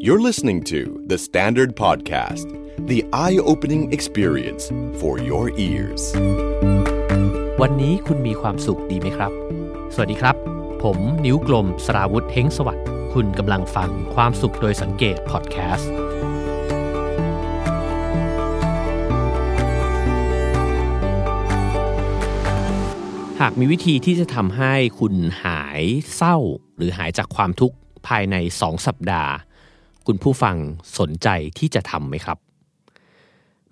You're listening to The Standard Podcast, the eye opening experience for your ears. วันนี้คุณมีความสุขดีไหมครับ สวัสดีครับ ผมนิ้วกลมสราวุธเฮงสวัสดิ์คุณกำลังฟังความสุขโดยสังเกตพอดแคสต์หากมีวิธีที่จะทำให้คุณหายเศร้า หรือหายจากความทุกข์ภายใน 2 สัปดาห์ คุณผู้ฟังสนใจที่จะทำไหมครับ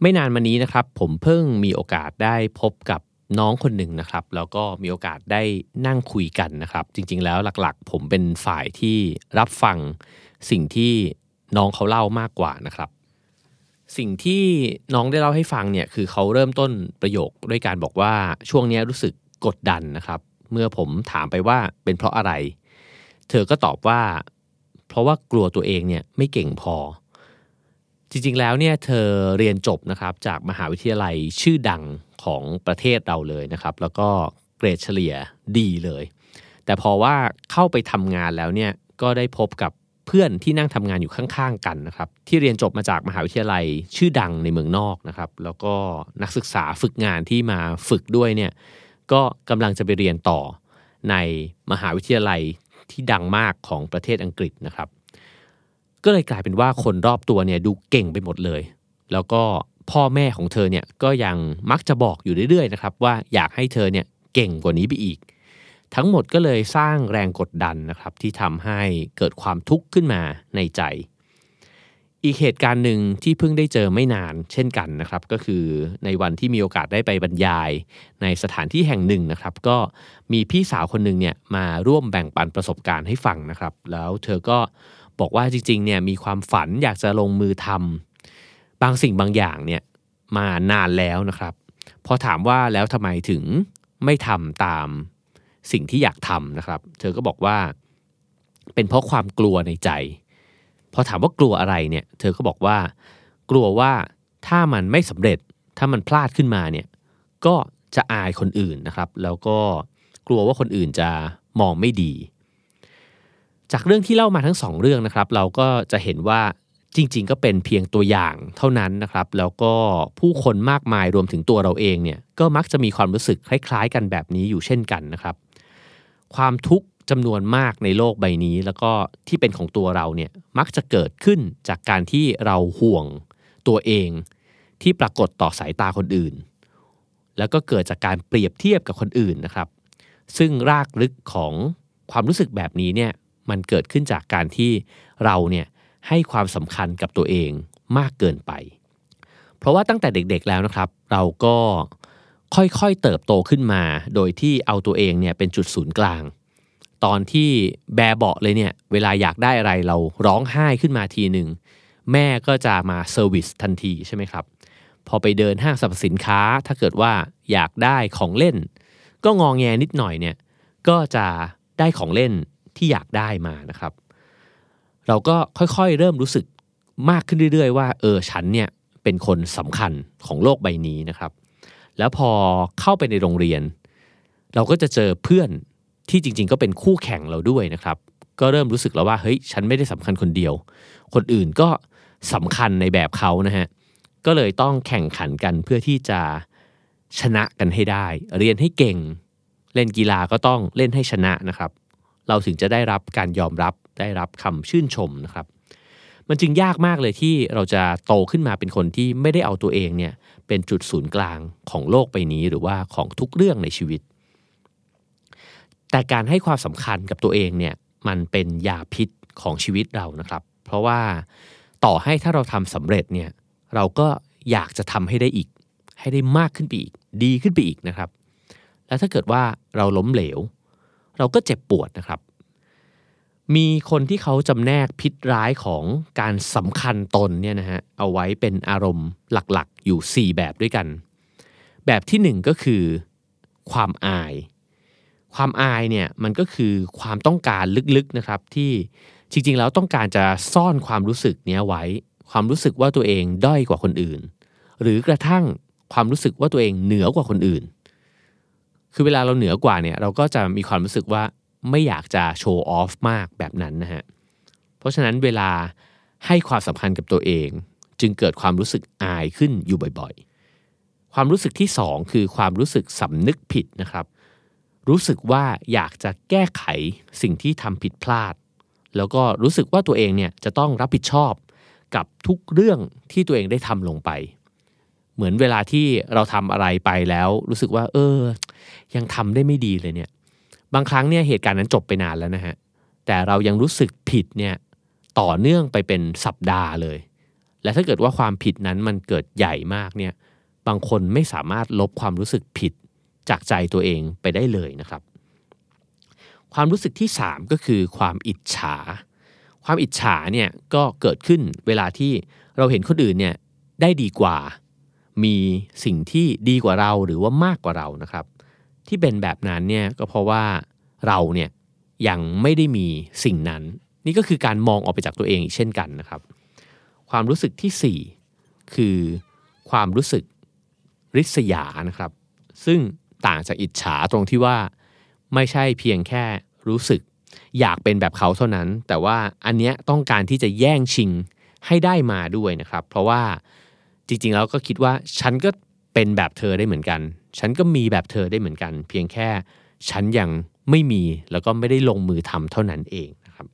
ไม่นานมานี้นะครับ ผมเพิ่งมีโอกาสได้พบกับน้องคนหนึ่งนะครับ แล้วก็มีโอกาสได้นั่งคุยกันนะครับ จริง ๆ แล้วหลักๆ ผมเป็นฝ่ายที่รับฟังสิ่งที่น้องเขาเล่ามากกว่านะครับ สิ่งที่น้องได้เล่าให้ฟังเนี่ยคือเขาเริ่มต้นประโยคด้วยการบอกว่าช่วงนี้รู้สึกกดดันนะครับ เมื่อผมถามไปว่าเป็นเพราะอะไร เธอก็ตอบว่า เพราะว่ากลัวตัวเองเนี่ยไม่เก่งพอ จริงๆแล้วเนี่ยเธอเรียนจบนะครับจากมหาวิทยาลัยชื่อดังของประเทศเราเลยนะครับ แล้วก็เกรดเฉลี่ยดีเลย แต่พอว่าเข้าไปทำงานแล้วเนี่ยก็ได้พบกับเพื่อนที่นั่งทำงานอยู่ข้างๆกันนะครับ ที่เรียนจบมาจากมหาวิทยาลัยชื่อดังในเมืองนอกนะครับ แล้วก็นักศึกษาฝึกงานที่มาฝึกด้วยเนี่ยก็กำลังจะไปเรียนต่อในมหาวิทยาลัย ที่ดังมากของประเทศอังกฤษนะครับ ก็เลยกลายเป็นว่าคนรอบตัวเนี่ยดูเก่งไปหมดเลย แล้วก็พ่อแม่ของเธอเนี่ยก็ยังมักจะบอกอยู่เรื่อยๆนะครับว่าอยากให้เธอเนี่ยเก่งกว่านี้ไปอีก ทั้งหมดก็เลยสร้างแรงกดดันนะครับที่ทำให้เกิดความทุกข์ขึ้นมาในใจ อีกเหตุการณ์หนึ่งที่เพิ่งได้เจอไม่นานเช่นกันนะครับ ก็คือในวันที่มีโอกาสได้ไปบรรยาย ในสถานที่แห่งหนึ่งนะครับ ก็มีพี่สาวคนหนึ่งเนี่ยมาร่วมแบ่งปันประสบการณ์ให้ฟังนะครับ แล้วเธอก็บอกว่าจริงๆเนี่ยมีความฝันอยากจะลงมือทำบางสิ่งบางอย่างเนี่ยมานานแล้วนะครับ พอถามว่าแล้วทำไมถึงไม่ทำตามสิ่งที่อยากทำนะครับ เธอก็บอกว่า เป็นเพราะความกลัวในใจ พอถามว่ากลัวอะไรเนี่ย เธอก็บอกว่า กลัวว่าถ้ามันไม่สำเร็จถ้ามันพลาดขึ้นมาเนี่ยก็จะอายคนอื่นนะครับ แล้วก็กลัวว่าคนอื่นจะมองไม่ดี จากเรื่องที่เล่ามาทั้งสองเรื่องนะครับ เราก็จะเห็นว่าจริง ๆ ก็เป็นเพียงตัวอย่างเท่านั้นนะครับ แล้วก็ผู้คนมากมายรวมถึงตัวเราเองเนี่ยก็มักจะมีความรู้สึกคล้าย ๆ กันแบบนี้อยู่เช่นกันนะครับ ความทุกข์ จำนวนมากในโลกใบนี้ แล้วก็ที่เป็นของตัวเราเนี่ยมักจะเกิดขึ้นจากการที่เราห่วงตัวเองที่ปรากฏต่อสายตาคนอื่น แล้วก็เกิดจากการเปรียบเทียบกับคนอื่นนะครับ ซึ่งรากลึกของความรู้สึกแบบนี้เนี่ยมันเกิดขึ้นจากการที่เราเนี่ยให้ความสำคัญกับตัวเองมากเกินไป เพราะว่าตั้งแต่เด็กๆแล้วนะครับ เราก็ค่อยๆเติบโตขึ้นมา โดยที่เอาตัวเองเนี่ยเป็นจุดศูนย์กลาง ตอนที่แบเบาะเลยเนี่ย เวลาอยากได้อะไรเราร้องไห้ขึ้นมาทีหนึ่งแม่ก็จะมาเซอร์วิสทันทีใช่ไหมครับ พอไปเดินห้างสรรพสินค้า ถ้าเกิดว่าอยากได้ของเล่น ก็งองแงนิดหน่อยเนี่ย ก็จะได้ของเล่นที่อยากได้มานะครับ เราก็ค่อยๆเริ่มรู้สึกมากขึ้นเรื่อยๆ ว่าเออฉันเนี่ยเป็นคนสำคัญของโลกใบนี้นะครับ แล้วพอเข้าไปในโรงเรียน เราก็จะเจอเพื่อน ที่จริงๆ ก็เป็นคู่แข่งเราด้วยนะครับ ก็เริ่มรู้สึกแล้วว่าเฮ้ยฉันไม่ได้สำคัญคนเดียว คนอื่นก็สำคัญในแบบเขานะฮะก็เลยต้องแข่งขันกันเพื่อที่จะชนะกันให้ได้ เรียนให้เก่ง เล่นกีฬาก็ต้องเล่นให้ชนะนะครับ เราถึงจะได้รับการยอมรับได้รับคำชื่นชมนะครับ มันจึงยากมากเลยที่เราจะโตขึ้นมาเป็นคนที่ไม่ได้เอาตัวเองเนี่ยเป็นจุดศูนย์กลางของโลกใบนี้หรือว่าของทุกเรื่องในชีวิต แต่การให้ความสำคัญกับตัวเองเนี่ยมันเป็นยาพิษของชีวิตเรานะครับ เพราะว่าต่อให้ถ้าเราทำสำเร็จเนี่ยเราก็อยากจะทำให้ได้อีก ให้ได้มากขึ้นไปอีก ดีขึ้นไปอีกนะครับ แล้วถ้าเกิดว่าเราล้มเหลว เราก็เจ็บปวดนะครับ มีคนที่เขาจำแนกพิษร้ายของการสำคัญตนเนี่ยนะฮะเอาไว้เป็นอารมณ์หลักๆ อยู่ 4 แบบด้วยกัน แบบที่ 1 ก็คือ ความอาย ความอายเนี่ยมันก็คือความต้องการลึกๆนะครับที่จริงๆแล้วต้องการจะซ่อนความรู้สึกเนี้ยไว้ ความรู้สึกว่าตัวเองด้อยกว่าคนอื่น หรือกระทั่งความรู้สึกว่าตัวเองเหนือกว่าคนอื่น คือเวลาเราเหนือกว่าเนี่ยเราก็จะมีความรู้สึกว่าไม่อยากจะโชว์ออฟมากแบบนั้นนะฮะเพราะฉะนั้นเวลาให้ความสำคัญกับตัวเอง จึงเกิดความรู้สึกอายขึ้นอยู่บ่อยๆ ความรู้สึกที่สองคือความรู้สึกสำนึกผิดนะครับ รู้สึกว่าอยากจะแก้ไขสิ่งที่ทำผิดพลาด แล้วก็รู้สึกว่าตัวเองเนี่ยจะต้องรับผิดชอบกับทุกเรื่องที่ตัวเองได้ทำลงไป เหมือนเวลาที่เราทำอะไรไปแล้วรู้สึกว่า เออ ยังทำได้ไม่ดีเลยเนี่ย บางครั้งเนี่ยเหตุการณ์นั้นจบไปนานแล้วนะฮะ แต่เรายังรู้สึกผิดเนี่ยต่อเนื่องไปเป็นสัปดาห์เลย และถ้าเกิดว่าความผิดนั้นมันเกิดใหญ่มากเนี่ย บางคนไม่สามารถลบความรู้สึกผิด จากใจตัวเองไปได้เลยนะครับ ความรู้สึกที่ 3 ก็คือความอิจฉา ความอิจฉาเนี่ยก็เกิดขึ้นเวลาที่เราเห็นคนอื่นเนี่ยได้ดีกว่า มีสิ่งที่ดีกว่าเราหรือว่ามากกว่าเรานะครับ ที่เป็นแบบนั้นเนี่ยก็เพราะว่าเราเนี่ยยังไม่ได้มีสิ่งนั้น นี่ก็คือการมองออกไปจากตัวเองอีกเช่นกันนะครับ ความรู้สึกที่ 4 คือความรู้สึกริษยานะครับ ซึ่ง ต่างจากอิจฉาตรงที่ว่าไม่ใช่เพียงแค่รู้สึก อยากเป็นแบบเขาเท่านั้น แต่ว่าอันเนี้ยต้องการที่จะแย่งชิงให้ได้มาด้วยนะครับ เพราะว่าจริงๆแล้วก็คิดว่าฉันก็เป็นแบบเธอได้เหมือนกัน ฉันก็มีแบบเธอได้เหมือนกัน เพียงแค่ฉันยังไม่มีแล้วก็ไม่ได้ลงมือทำเท่านั้นเองนะครับ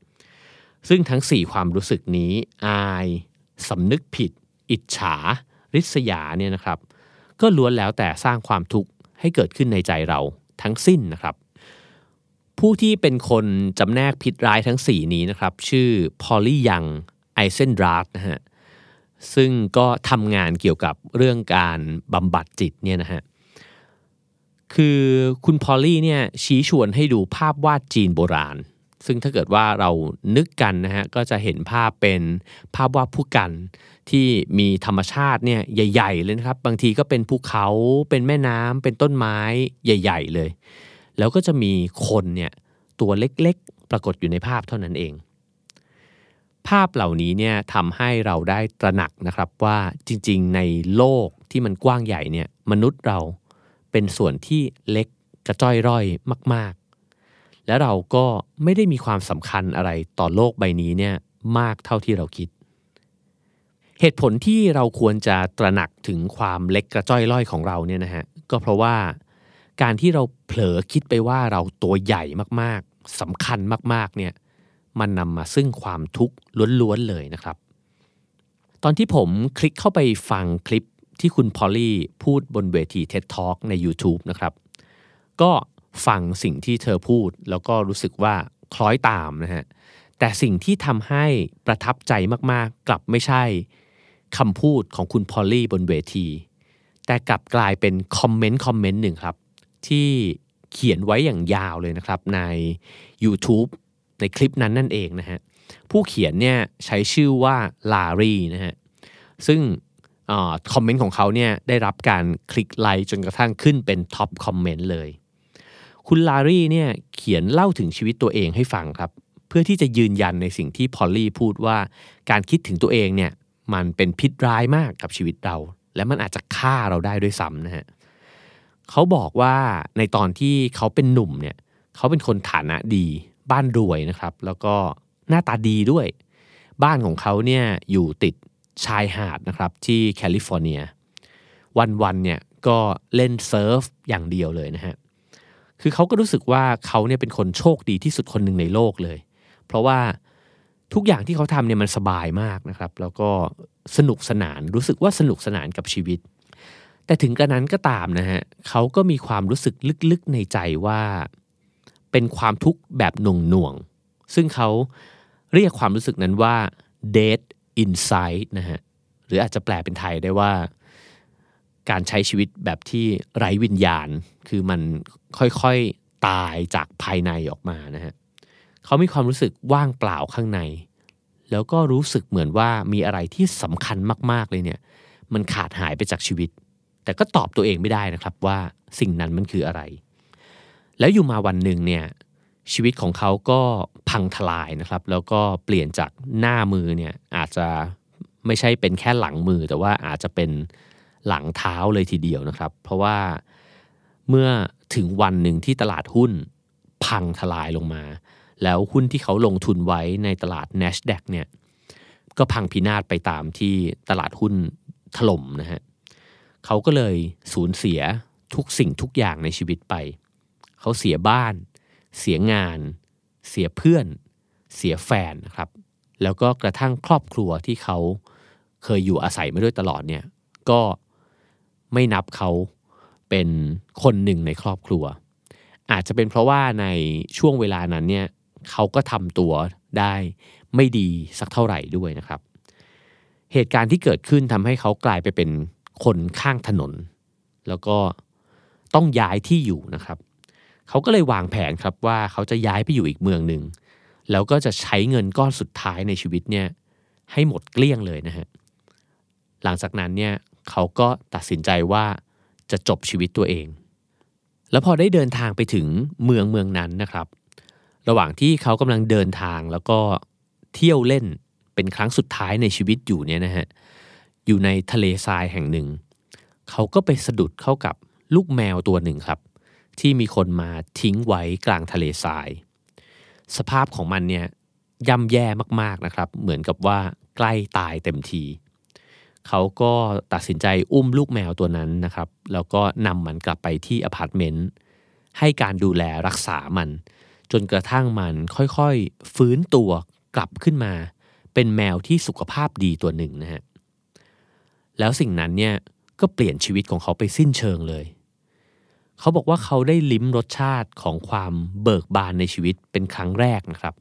ซึ่งทั้ง 4 ความรู้สึกนี้ อายสำนึกผิด อิจฉา ริษยาเนี่ยนะครับ ก็ล้วนแล้วแต่สร้างความทุกข์ ให้เกิดขึ้นในใจเราทั้งสิ้นนะครับ ผู้ที่เป็นคนจำแนกพิษร้ายทั้ง 4 นี้นะครับ ชื่อพอลลี่ยังไอเซนดราสนะฮะซึ่งก็ทำงานเกี่ยวกับเรื่องการบำบัดจิตเนี่ยนะฮะคือคุณพอลลี่เนี่ยชี้ชวนให้ดูภาพวาดจีนโบราณ ซึ่งถ้าเกิดว่าเรานึกกันนะฮะก็จะเห็นภาพเป็นภาพวาดผู้กันที่มีธรรมชาติเนี่ยใหญ่ ๆ เลยนะครับ บางทีก็เป็นภูเขาเป็นแม่น้ำเป็นต้นไม้ใหญ่ ๆ เลย แล้วก็จะมีคนเนี่ยตัวเล็กๆ ปรากฏอยู่ในภาพเท่านั้นเอง ภาพเหล่านี้เนี่ยทำให้เราได้ตระหนักนะครับว่าจริง ๆ ในโลกที่มันกว้างใหญ่เนี่ยมนุษย์เราเป็นส่วนที่เล็กกระจ้อยร่อยมาก ๆ และเราก็ไม่ได้มีความสำคัญอะไรต่อโลกใบนี้เนี่ยมากเท่าที่เราคิด เหตุผลที่เราควรจะตระหนักถึงความเล็กกระจ้อยร่อยของเราเนี่ยนะฮะก็เพราะว่าการที่เราเผลอคิดไปว่าเราตัวใหญ่มากๆสำคัญมากๆเนี่ยมันนำมาซึ่งความทุกข์ล้วนๆเลยนะครับ ตอนที่ผมคลิกเข้าไปฟังคลิปที่คุณพอลลี่พูดบนเวที TED Talk ใน YouTube นะครับ ก็ ฟังสิ่งที่เธอพูด แล้วก็รู้สึกว่าคล้อยตามนะฮะแต่สิ่งที่ทำให้ประทับใจมากๆ กลับไม่ใช่คำพูดของคุณพอลลี่บนเวที แต่กลับกลายเป็นคอมเมนต์คอมเมนต์หนึ่งครับ ที่เขียนไว้อย่างยาวเลยนะครับใน YouTube ในคลิปนั้นนั่นเองนะฮะผู้เขียนเนี่ยใช้ชื่อว่าลารีนะฮะซึ่งคอมเมนต์ของเขาเนี่ยได้รับการคลิกไลค์จนกระทั่งขึ้นเป็น top comment เลย คุณลารีเนี่ยเขียนเล่าถึงชีวิตตัวเองให้ฟังครับ เพื่อที่จะยืนยันในสิ่งที่พอลลี่พูดว่าการคิดถึงตัวเองเนี่ยมันเป็นพิษร้ายมากกับชีวิตเรา และมันอาจจะฆ่าเราได้ด้วยซ้ำนะฮะเขาบอกว่าในตอนที่เขาเป็นหนุ่มเนี่ยเขาเป็นคนฐานะดี บ้านรวยนะครับ แล้วก็หน้าตาดีด้วย บ้านของเขาเนี่ยอยู่ติดชายหาดนะครับที่แคลิฟอร์เนีย วันๆเนี่ยก็เล่นเซิร์ฟอย่างเดียวเลยนะฮะ คือเขาก็รู้สึกว่าเขาเนี่ยเป็นคนโชคดีที่สุดคนหนึ่งในโลกเลย เพราะว่าทุกอย่างที่เขาทำเนี่ยมันสบายมากนะครับ แล้วก็สนุกสนานรู้สึกว่าสนุกสนานกับชีวิต แต่ถึงกระนั้นก็ตามนะฮะเขาก็มีความรู้สึกลึกๆในใจว่า เป็นความทุกข์แบบหน่วงๆซึ่งเขาเรียกความรู้สึกนั้นว่า dead inside นะฮะหรืออาจจะแปลเป็นไทยได้ว่า การใช้ชีวิตแบบที่ไร้วิญญาณ คือมันค่อยๆตายจากภายในออกมานะฮะเขามีความรู้สึกว่างเปล่าข้างใน แล้วก็รู้สึกเหมือนว่ามีอะไรที่สำคัญมากๆเลยเนี่ย มันขาดหายไปจากชีวิต แต่ก็ตอบตัวเองไม่ได้นะครับว่าสิ่งนั้นมันคืออะไร แล้วอยู่มาวันหนึ่งเนี่ยชีวิตของเขาก็พังทลายนะครับ แล้วก็เปลี่ยนจากหน้ามือเนี่ยอาจจะไม่ใช่เป็นแค่หลังมือ แต่ว่าอาจจะเป็น หลังเท้าเลยทีเดียวนะครับ เพราะว่าเมื่อถึงวันหนึ่งที่ตลาดหุ้นพังทลายลงมา แล้วหุ้นที่เขาลงทุนไว้ในตลาด NASDAQ เนี่ยก็พังพินาศไปตามที่ตลาดหุ้นถล่มนะฮะเขาก็เลยสูญเสียทุกสิ่งทุกอย่างในชีวิตไป เขาเสียบ้าน เสียงาน เสียเพื่อน เสียแฟนนะครับ แล้วก็กระทั่งครอบครัวที่เขาเคยอยู่อาศัยมาด้วยตลอดเนี่ย ก็ ไม่นับเขาเป็นคนหนึ่งในครอบครัว อาจจะเป็นเพราะว่าในช่วงเวลานั้นเนี่ยเขาก็ทำตัวได้ไม่ดีสักเท่าไหร่ด้วยนะครับ เหตุการณ์ที่เกิดขึ้นทำให้เขากลายไปเป็นคนข้างถนน แล้วก็ต้องย้ายที่อยู่นะครับเขาก็เลยวางแผนครับว่าเขาจะย้ายไปอยู่อีกเมืองหนึ่งแล้วก็จะใช้เงินก้อนสุดท้ายในชีวิตเนี่ยให้หมดเกลี้ยงเลยนะฮะหลังจากนั้นเนี่ย เขาก็ตัดสินใจว่าจะจบชีวิตตัวเอง แล้วพอได้เดินทางไปถึงเมืองเมืองนั้นนะครับ ระหว่างที่เขากำลังเดินทางแล้วก็เที่ยวเล่นเป็นครั้งสุดท้ายในชีวิตอยู่เนี่ยนะฮะอยู่ในทะเลทรายแห่งหนึ่ง เขาก็ไปสะดุดเข้ากับลูกแมวตัวหนึ่งครับ ที่มีคนมาทิ้งไว้กลางทะเลทราย สภาพของมันเนี่ยย่ำแย่มากๆนะครับ เหมือนกับว่าใกล้ตายเต็มที เขาก็ตัดสินใจอุ้มลูกแมวตัวนั้นนะครับ แล้วก็นำมันกลับไปที่อพาร์ตเมนต์ให้การดูแลรักษามัน จนกระทั่งมันค่อยๆ ฟื้นตัวกลับขึ้นมา เป็นแมวที่สุขภาพดีตัวหนึ่งนะฮะแล้วสิ่งนั้นเนี่ยก็เปลี่ยนชีวิตของเขาไปสิ้นเชิงเลย เขาบอกว่าเขาได้ลิ้มรสชาติของความเบิกบานในชีวิตเป็นครั้งแรกนะครับ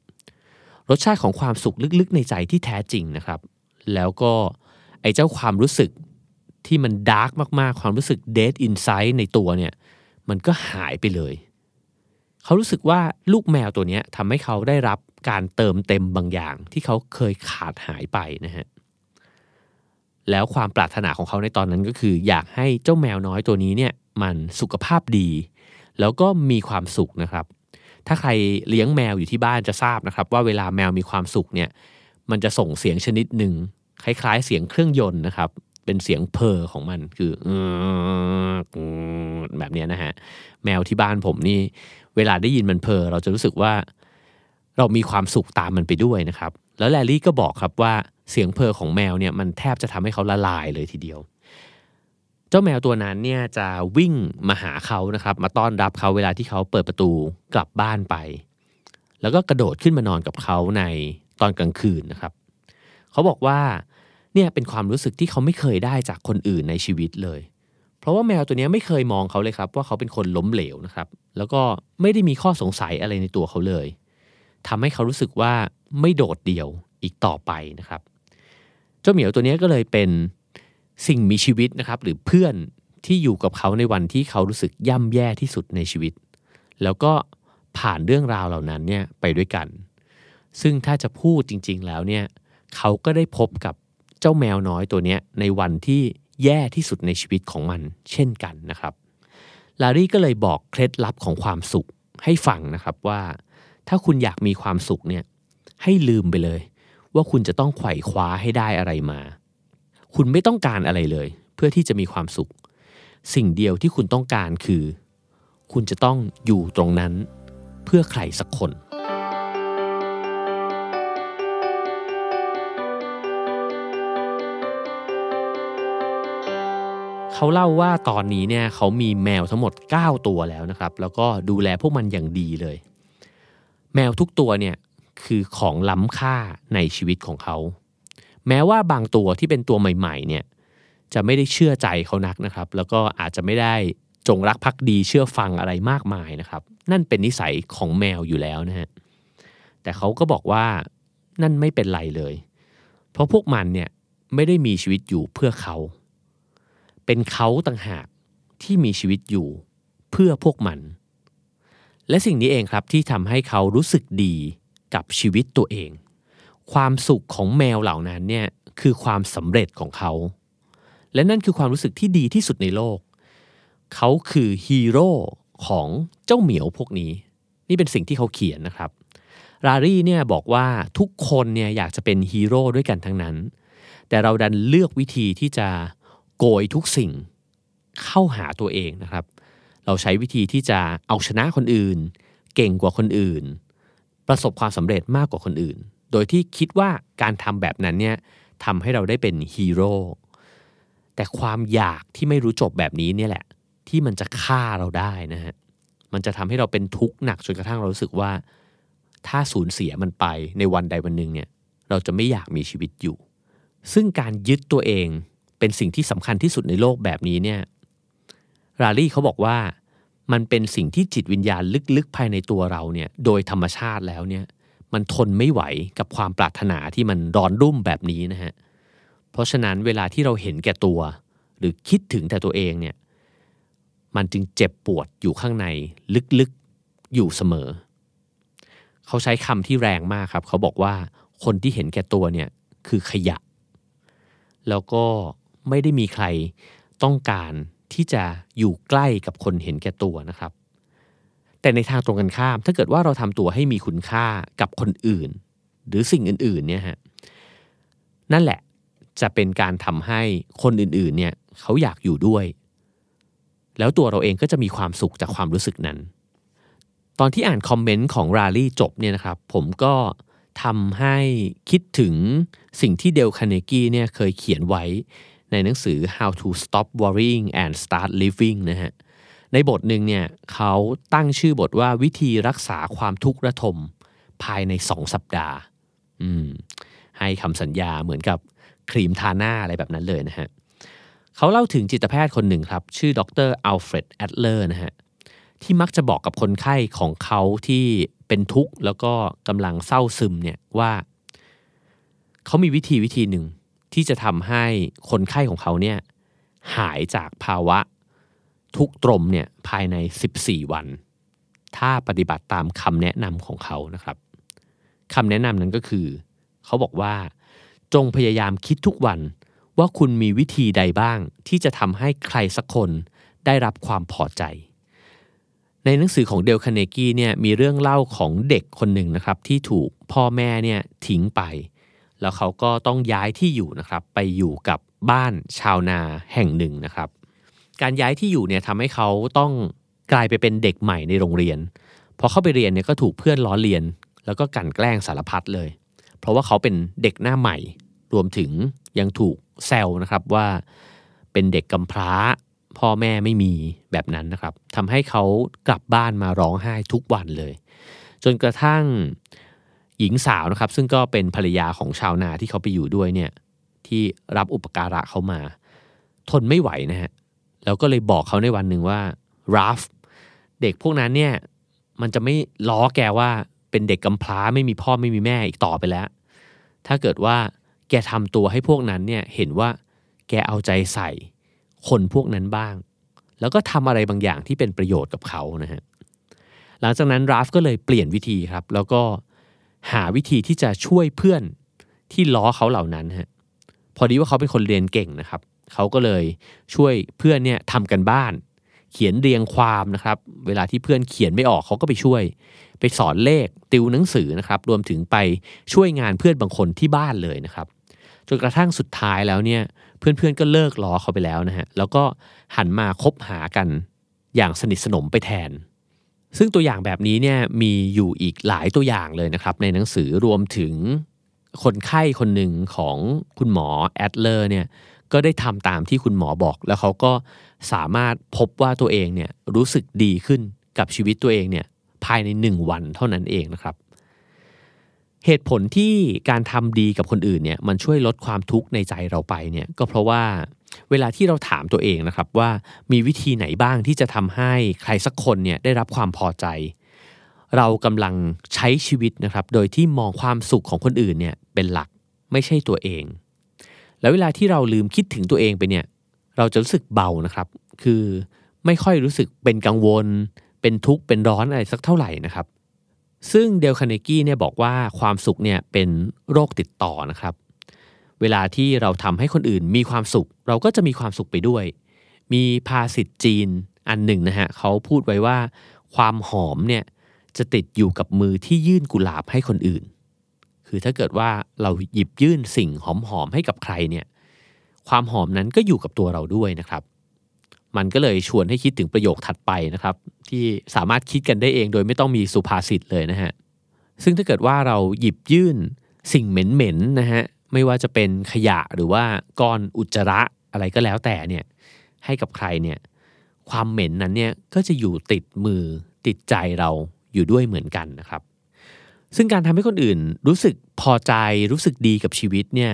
รสชาติของความสุขลึกๆในใจที่แท้จริงนะครับ แล้วก็ ไอ้เจ้าความรู้สึกที่มัน dark มากๆ ความรู้สึก dead inside ในตัวเนี่ย มันก็หายไปเลย เขารู้สึกว่าลูกแมวตัวนี้ทำให้เขาได้รับการเติมเต็มบางอย่าง ที่เขาเคยขาดหายไปนะฮะ แล้วความปรารถนาของเขาในตอนนั้นก็คือ อยากให้เจ้าแมวน้อยตัวนี้เนี่ย มันสุขภาพดี แล้วก็มีความสุขนะครับ ถ้าใครเลี้ยงแมวอยู่ที่บ้านจะทราบนะครับ ว่าเวลาแมวมีความสุขเนี่ย มันจะส่งเสียงชนิดหนึ่ง คล้ายๆ เสียงเครื่องยนต์นะครับ เป็นเสียงเพอของมันคือแบบนี้นะฮะแมวที่บ้านผมนี่ เวลาได้ยินมันเพอเราจะรู้สึกว่า เรามีความสุขตามมันไปด้วยนะครับ แล้วแลลี่ก็บอกครับว่าเสียงเพอของแมวเนี่ยมันแทบจะทำให้เขาละลายเลยทีเดียวเจ้าแมวตัวนั้นเนี่ยจะวิ่งมาหาเขานะครับ มาต้อนรับเขาเวลาที่เขาเปิดประตูกลับบ้านไป แล้วก็กระโดดขึ้นมานอนกับเขาในตอนกลางคืนนะครับ เขาบอกว่าเนี่ยเป็นความรู้สึกที่เขาไม่เคยได้จากคนอื่นในชีวิตเลย เพราะว่าแมวตัวนี้ไม่เคยมองเขาเลยครับ ว่าเขาเป็นคนล้มเหลวนะครับ แล้วก็ไม่ได้มีข้อสงสัยอะไรในตัวเขาเลยทำให้เขารู้สึกว่าไม่โดดเดี่ยวอีกต่อไปนะครับ เจ้าเหมียวตัวนี้ก็เลยเป็นสิ่งมีชีวิตนะครับ หรือเพื่อนที่อยู่กับเขาในวันที่เขารู้สึกย่ำแย่ที่สุดในชีวิต แล้วก็ผ่านเรื่องราวเหล่านั้นเนี่ยไปด้วยกัน ซึ่งถ้าจะพูดจริง ๆ แล้วเนี่ย เขาก็ได้พบกับเจ้าแมวน้อยตัวนี้ในวันที่แย่ที่สุดในชีวิตของมันเช่นกันนะครับ ลารี่ก็เลยบอกเคล็ดลับของความสุขให้ฟังนะครับว่า ถ้าคุณอยากมีความสุขเนี่ยให้ลืมไปเลย ว่าคุณจะต้องไขว่คว้าให้ได้อะไรมา คุณไม่ต้องการอะไรเลย เพื่อที่จะมีความสุข สิ่งเดียวที่คุณต้องการคือ คุณจะต้องอยู่ตรงนั้นเพื่อใครสักคน เขาเล่าว่าตอนนี้เนี่ยเขามีแมวทั้งหมด 9 ตัวแล้วนะครับ แล้วก็ดูแลพวกมันอย่างดีเลย แมวทุกตัวเนี่ยคือของล้ำค่าในชีวิตของเขา แม้ว่าบางตัวที่เป็นตัวใหม่ๆเนี่ยจะไม่ได้เชื่อใจเขานักนะครับ แล้วก็อาจจะไม่ได้จงรักภักดีเชื่อฟังอะไรมากมายนะครับ นั่นเป็นนิสัยของแมวอยู่แล้วนะฮะแต่เขาก็บอกว่านั่นไม่เป็นไรเลย เพราะพวกมันเนี่ยไม่ได้มีชีวิตอยู่เพื่อเขา เป็นเขาต่างหากที่มีชีวิตอยู่เพื่อพวกมัน และสิ่งนี้เองครับที่ทำให้เขารู้สึกดีกับชีวิตตัวเอง ความสุขของแมวเหล่านั้นเนี่ยคือความสำเร็จของเขา และนั่นคือความรู้สึกที่ดีที่สุดในโลก เขาคือฮีโร่ของเจ้าเหมียวพวกนี้ นี่เป็นสิ่งที่เขาเขียนนะครับรารี่เนี่ยบอกว่าทุกคนเนี่ยอยากจะเป็นฮีโร่ด้วยกันทั้งนั้น แต่เราดันเลือกวิธีที่จะ โกยทุกสิ่งเข้าหาตัวเองนะครับ เราใช้วิธีที่จะเอาชนะคนอื่น เก่งกว่าคนอื่น ประสบความสำเร็จมากกว่าคนอื่น โดยที่คิดว่าการทำแบบนั้นเนี่ยทำให้เราได้เป็นฮีโร่แต่ความอยากที่ไม่รู้จบแบบนี้เนี่ยแหละ ที่มันจะฆ่าเราได้นะฮะมันจะทำให้เราเป็นทุกข์หนักจนกระทั่งเรารู้สึกว่า ถ้าสูญเสียมันไปในวันใดวันหนึ่งเนี่ยเราจะไม่อยากมีชีวิตอยู่ ซึ่งการยึดตัวเอง เป็นสิ่งที่สำคัญที่สุดในโลกแบบนี้เนี่ยราลี่เขาบอกว่ามันเป็นสิ่งที่จิตวิญญาณลึกๆภายในตัวเราเนี่ยโดยธรรมชาติแล้วเนี่ยมันทนไม่ไหวกับความปรารถนาที่มันร้อนรุ่มแบบนี้นะฮะเพราะฉะนั้นเวลาที่เราเห็นแก่ตัว หรือคิดถึงแต่ตัวเองเนี่ยมันจึงเจ็บปวดอยู่ข้างในลึกๆอยู่เสมอ เขาใช้คำที่แรงมากครับ เขาบอกว่าคนที่เห็นแก่ตัวเนี่ยคือขยะ แล้วก็ ไม่ได้มีใครต้องการที่จะอยู่ใกล้กับคนเห็นแก่ตัวนะครับ แต่ในทางตรงกันข้าม ถ้าเกิดว่าเราทำตัวให้มีคุณค่ากับคนอื่น หรือสิ่งอื่นๆเนี่ยฮะนั่นแหละจะเป็นการทำให้คนอื่นๆเนี่ยเขาอยากอยู่ด้วย แล้วตัวเราเองก็จะมีความสุขจากความรู้สึกนั้น ตอนที่อ่านคอมเมนต์ของราลี่จบเนี่ยนะครับ ผมก็ทำให้คิดถึงสิ่งที่เดลคาเนกี้เนี่ยเคยเขียนไว้ ในหนังสือ How to Stop Worrying and Start Living นะฮะในบทหนึ่งเนี่ยเขาตั้งชื่อบทว่าวิธีรักษาความทุกข์ระทมภายในสองสัปดาห์ให้คำสัญญาเหมือนกับครีมทาหน้าอะไรแบบนั้นเลยนะฮะเขาเล่าถึงจิตแพทย์คนหนึ่งครับ ชื่อดรอัลเฟรดแอดเลอร์นะฮะที่มักจะบอกกับคนไข้ของเขาที่เป็นทุกข์แล้วก็กำลังเศร้าซึมเนี่ยว่า เขามีวิธีวิธีหนึ่ง ที่จะทำให้คนไข้ของเขาเนี่ยหายจากภาวะทุกข์ตรมเนี่ยภายใน 14 วัน ถ้าปฏิบัติตามคำแนะนำของเขานะครับคำแนะนำนั้นก็คือ เขาบอกว่า จงพยายามคิดทุกวันว่าคุณมีวิธีใดบ้าง ที่จะทำให้ใครสักคนได้รับความพอใจ ในหนังสือของเดลคาเนกี้เนี่ยมีเรื่องเล่าของเด็กคนหนึ่งนะครับ ที่ถูกพ่อแม่เนี่ยทิ้งไป แล้วเขาก็ต้องย้ายที่อยู่นะครับไปอยู่กับบ้านชาวนาแห่งหนึ่งนะครับ การย้ายที่อยู่เนี่ยทำให้เขาต้องกลายไปเป็นเด็กใหม่ในโรงเรียนพอเข้าไปเรียนเนี่ยก็ถูกเพื่อนล้อเลียน แล้วก็กั่นแกล้งสารพัดเลย เพราะว่าเขาเป็นเด็กหน้าใหม่ รวมถึงยังถูกแซวนะครับว่าเป็นเด็กกำพร้า พ่อแม่ไม่มีแบบนั้นนะครับทำให้เขากลับบ้านมาร้องไห้ทุกวันเลย จนกระทั่ง หญิงสาวนะครับ ซึ่งก็เป็นภรรยาของชาวนาที่เขาไปอยู่ด้วยเนี่ยที่รับอุปการะเขามา ทนไม่ไหวนะฮะแล้วก็เลยบอกเขาในวันหนึ่งว่าราฟเด็กพวกนั้นเนี่ยมันจะไม่ล้อแกว่าเป็นเด็กกำพร้าไม่มีพ่อไม่มีแม่อีกต่อไปแล้ว ถ้าเกิดว่าแกทำตัวให้พวกนั้นเนี่ยเห็นว่าแกเอาใจใส่ คนพวกนั้นบ้าง แล้วก็ทำอะไรบางอย่างที่เป็นประโยชน์กับเขานะฮะหลังจากนั้นราฟก็เลยเปลี่ยนวิธีครับ แล้วก็ หาวิธีที่จะช่วยเพื่อนที่ล้อเขาเหล่านั้นฮะพอดีว่าเขาเป็นคนเรียนเก่งนะครับ เขาก็เลยช่วยเพื่อนเนี่ยทำกันบ้าน เขียนเรียงความนะครับ เวลาที่เพื่อนเขียนไม่ออกเขาก็ไปช่วย ไปสอนเลขติวหนังสือนะครับ รวมถึงไปช่วยงานเพื่อนบางคนที่บ้านเลยนะครับจนกระทั่งสุดท้ายแล้วเนี่ยเพื่อนๆก็เลิกล้อเขาไปแล้วนะฮะแล้วก็หันมาคบหากันอย่างสนิทสนมไปแทน ซึ่งตัวอย่างแบบนี้เนี่ยมีอยู่อีกหลายตัวอย่างเลยนะครับในหนังสือรวมถึงคนไข้คนหนึ่งของคุณหมอแอดเลอร์เนี่ยก็ได้ทำตามที่คุณหมอบอก แล้วเขาก็สามารถพบว่าตัวเองเนี่ยรู้สึกดีขึ้นกับชีวิตตัวเองเนี่ยภายในหนึ่งวันเท่านั้นเองนะครับ เหตุผลที่การทำดีกับคนอื่นเนี่ยมันช่วยลดความทุกข์ในใจเราไปเนี่ยก็เพราะว่า เวลาที่เราถามตัวเองนะครับว่ามีวิธีไหนบ้างที่จะทำให้ใครสักคนเนี่ยได้รับความพอใจ เรากำลังใช้ชีวิตนะครับโดยที่มองความสุขของคนอื่นเนี่ยเป็นหลักไม่ใช่ตัวเอง แล้วเวลาที่เราลืมคิดถึงตัวเองไปเนี่ยเราจะรู้สึกเบานะครับ คือไม่ค่อยรู้สึกเป็นกังวล เป็นทุกข์เป็นร้อนอะไรสักเท่าไหร่นะครับซึ่งเดลคาเนกี้เนี่ยบอกว่าความสุขเนี่ยเป็นโรคติดต่อนะครับ เวลาที่เราทำให้คนอื่นมีความสุข เราก็จะมีความสุขไปด้วย มีภาษิตจีนอันหนึ่งนะฮะเขาพูดไว้ว่า ความหอมเนี่ยจะติดอยู่กับมือที่ยื่นกุหลาบให้คนอื่น คือถ้าเกิดว่าเราหยิบยื่นสิ่งหอมๆให้กับใครเนี่ยความหอมนั้นก็อยู่กับตัวเราด้วยนะครับ มันก็เลยชวนให้คิดถึงประโยคถัดไปนะครับ ที่สามารถคิดกันได้เองโดยไม่ต้องมีสุภาษิตเลยนะฮะซึ่งถ้าเกิดว่าเราหยิบยื่นสิ่งเหม็นๆนะฮะ ไม่ว่าจะเป็นขยะหรือว่าก้อนอุจจาระอะไรก็แล้วแต่เนี่ยให้กับใครเนี่ยความเหม็นนั้นเนี่ยก็จะอยู่ติดมือติดใจเราอยู่ด้วยเหมือนกันนะครับ ซึ่งการทำให้คนอื่นรู้สึกพอใจรู้สึกดีกับชีวิตเนี่ย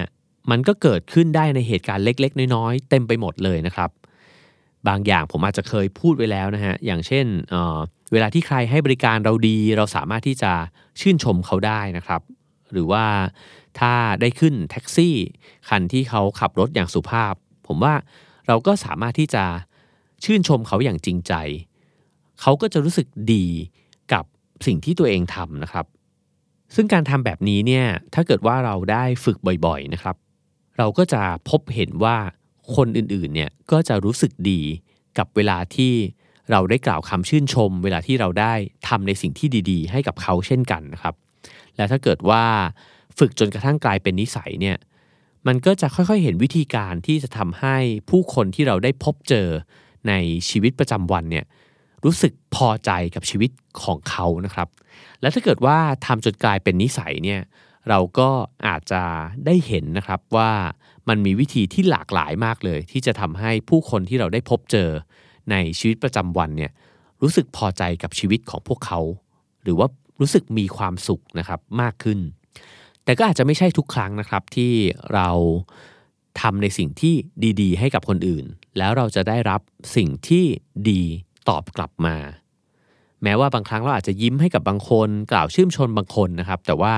มันก็เกิดขึ้นได้ในเหตุการณ์เล็ก ๆ น้อยๆเต็มไปหมดเลยนะครับ บางอย่างผมอาจจะเคยพูดไว้แล้วนะฮะอย่างเช่นเเวลาที่ใครให้บริการเราดี เราสามารถที่จะชื่นชมเขาได้นะครับ หรือว่า ถ้าได้ขึ้นแท็กซี่ คันที่เขาขับรถอย่างสุภาพ ผมว่าเราก็สามารถที่จะชื่นชมเขาอย่างจริงใจ เขาก็จะรู้สึกดีกับสิ่งที่ตัวเองทำนะครับ ซึ่งการทำแบบนี้เนี่ยถ้าเกิดว่าเราได้ฝึกบ่อยๆนะครับ เราก็จะพบเห็นว่าคนอื่นๆเนี่ยก็จะรู้สึกดีกับเวลาที่เราได้กล่าวคำชื่นชม เวลาที่เราได้ทำในสิ่งที่ดี ๆ ให้กับเขาเช่นกันนะครับ และถ้าเกิดว่า ฝึกจนกระทั่งกลายเป็นนิสัยเนี่ยมันก็จะค่อยๆ เห็นวิธีการที่จะทำให้ผู้คนที่เราได้พบเจอในชีวิตประจำวันเนี่ยรู้สึกพอใจกับชีวิตของเขานะครับ และถ้าเกิดว่าทำจนกลายเป็นนิสัยเนี่ยเราก็อาจจะได้เห็นนะครับว่ามันมีวิธีที่หลากหลายมากเลย ที่จะทำให้ผู้คนที่เราได้พบเจอในชีวิตประจำวันเนี่ยรู้สึกพอใจกับชีวิตของพวกเขา หรือว่ารู้สึกมีความสุขนะครับมากขึ้น แต่ก็อาจจะไม่ใช่ทุกครั้งนะครับที่เราทำในสิ่งที่ดี ๆ ให้กับคนอื่น แล้วเราจะได้รับสิ่งที่ดีตอบกลับมา แม้ว่าบางครั้งเราอาจจะยิ้มให้กับบางคน กล่าวชื่นชมบางคนนะครับ แต่ว่า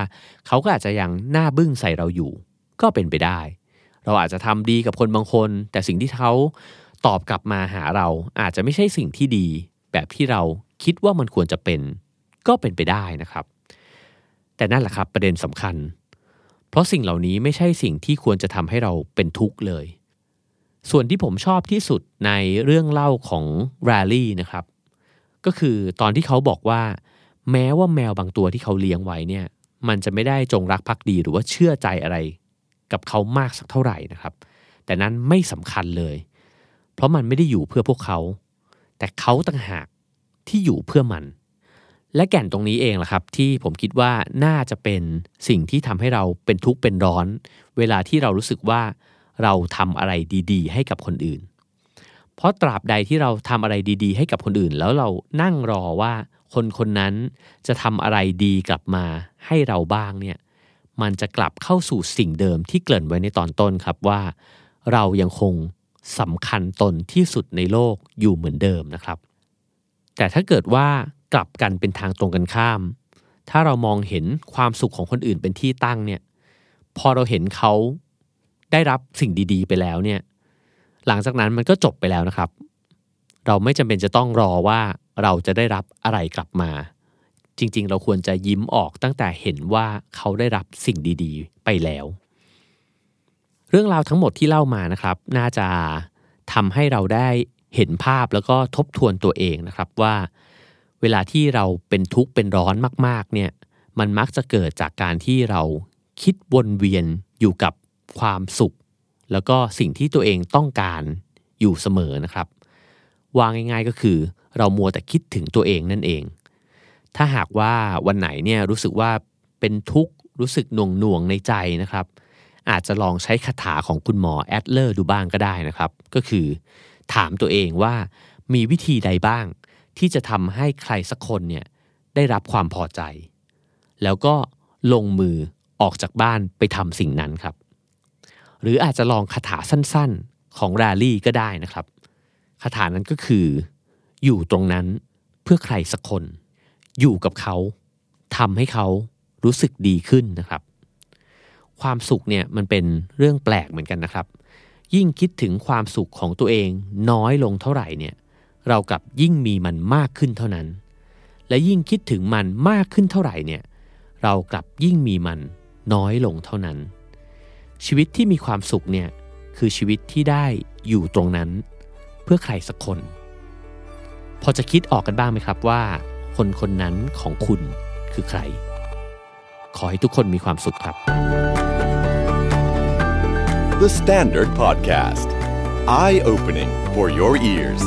เขาก็อาจจะยังหน้าบึ้งใส่เราอยู่ ก็เป็นไปได้ เราอาจจะทำดีกับคนบางคน แต่สิ่งที่เขาตอบกลับมาหาเราอาจจะไม่ใช่สิ่งที่ดี แบบที่เราคิดว่ามันควรจะเป็น ก็เป็นไปได้นะครับ แต่นั่นแหละครับประเด็นสำคัญ เพราะสิ่งเหล่านี้ไม่ใช่สิ่งที่ควรจะทำให้เราเป็นทุกข์เลย ส่วนที่ผมชอบที่สุดในเรื่องเล่าของแรลลี่นะครับ ก็คือตอนที่เขาบอกว่า แม้ว่าแมวบางตัวที่เขาเลี้ยงไว้เนี่ยมันจะไม่ได้จงรักภักดีหรือว่าเชื่อใจอะไร กับเขามากสักเท่าไหร่นะครับ แต่นั้นไม่สำคัญเลย เพราะมันไม่ได้อยู่เพื่อพวกเขา แต่เขาต่างหากที่อยู่เพื่อมัน และแก่นตรงนี้เองล่ะครับ ที่ผมคิดว่าน่าจะเป็นสิ่งที่ทำให้เราเป็นทุกข์เป็นร้อน เวลาที่เรารู้สึกว่าเราทำอะไรดี ๆ ให้กับคนอื่น เพราะตราบใดที่เราทำอะไรดี ๆ ให้กับคนอื่น แล้วเรานั่งรอว่าคนคนนั้นจะทำอะไรดีกลับมาให้เราบ้างเนี่ยมันจะกลับเข้าสู่สิ่งเดิมที่เกริ่นไว้ในตอนต้นครับว่า เรายังคงสำคัญตนที่สุดในโลกอยู่เหมือนเดิมนะครับ แต่ถ้าเกิดว่า กลับกันเป็นทางตรงกันข้าม ถ้าเรามองเห็นความสุขของคนอื่นเป็นที่ตั้งเนี่ย พอเราเห็นเขาได้รับสิ่งดี ๆ ไปแล้วเนี่ย หลังจากนั้นมันก็จบไปแล้วนะครับ เราไม่จำเป็นจะต้องรอว่าเราจะได้รับอะไรกลับมา จริง ๆ เราควรจะยิ้มออกตั้งแต่เห็นว่าเขาได้รับสิ่งดี ๆ ไปแล้ว เรื่องราวทั้งหมดที่เล่ามานะครับ น่าจะทำให้เราได้เห็นภาพแล้วก็ทบทวนตัวเองนะครับว่า เวลาที่เราเป็นทุกข์เป็นร้อนมากๆเนี่ยมันมักจะเกิดจากการที่เราคิดวนเวียนอยู่กับความสุข แล้วก็สิ่งที่ตัวเองต้องการอยู่เสมอนะครับวางง่ายๆก็คือ เรามัวแต่คิดถึงตัวเองนั่นเอง ถ้าหากว่าวันไหนเนี่ยรู้สึกว่าเป็นทุกข์รู้สึกหน่วงหน่วงในใจนะครับ อาจจะลองใช้คาถาของคุณหมอแอดเลอร์ดูบ้างก็ได้นะครับ ก็คือ ถามตัวเองว่ามีวิธีใดบ้าง ที่จะทำให้ใครสักคนเนี่ยได้รับความพอใจ แล้วก็ลงมือออกจากบ้านไปทำสิ่งนั้นครับ หรืออาจจะลองคาถาสั้นๆของราลี่ก็ได้นะครับคาถานั้นก็คือ อยู่ตรงนั้นเพื่อใครสักคน อยู่กับเขาทำให้เขารู้สึกดีขึ้นนะครับ ความสุขเนี่ยมันเป็นเรื่องแปลกเหมือนกันนะครับ ยิ่งคิดถึงความสุขของตัวเองน้อยลงเท่าไหร่เนี่ย เรากับยิ่งมีมันมากขึ้นเท่านั้น และยิ่งคิดถึงมันมากขึ้นเท่าไหร่เนี่ย เรากลับยิ่งมีมันน้อยลงเท่านั้น ชีวิตที่มีความสุขเนี่ยคือชีวิตที่ได้อยู่ตรงนั้น เพื่อใครสักคน พอจะคิดออกกันบ้างไหมครับว่า คนคนนั้นของคุณคือใคร ขอให้ทุกคนมีความสุขครับ The Standard Podcast. Eye opening for your ears.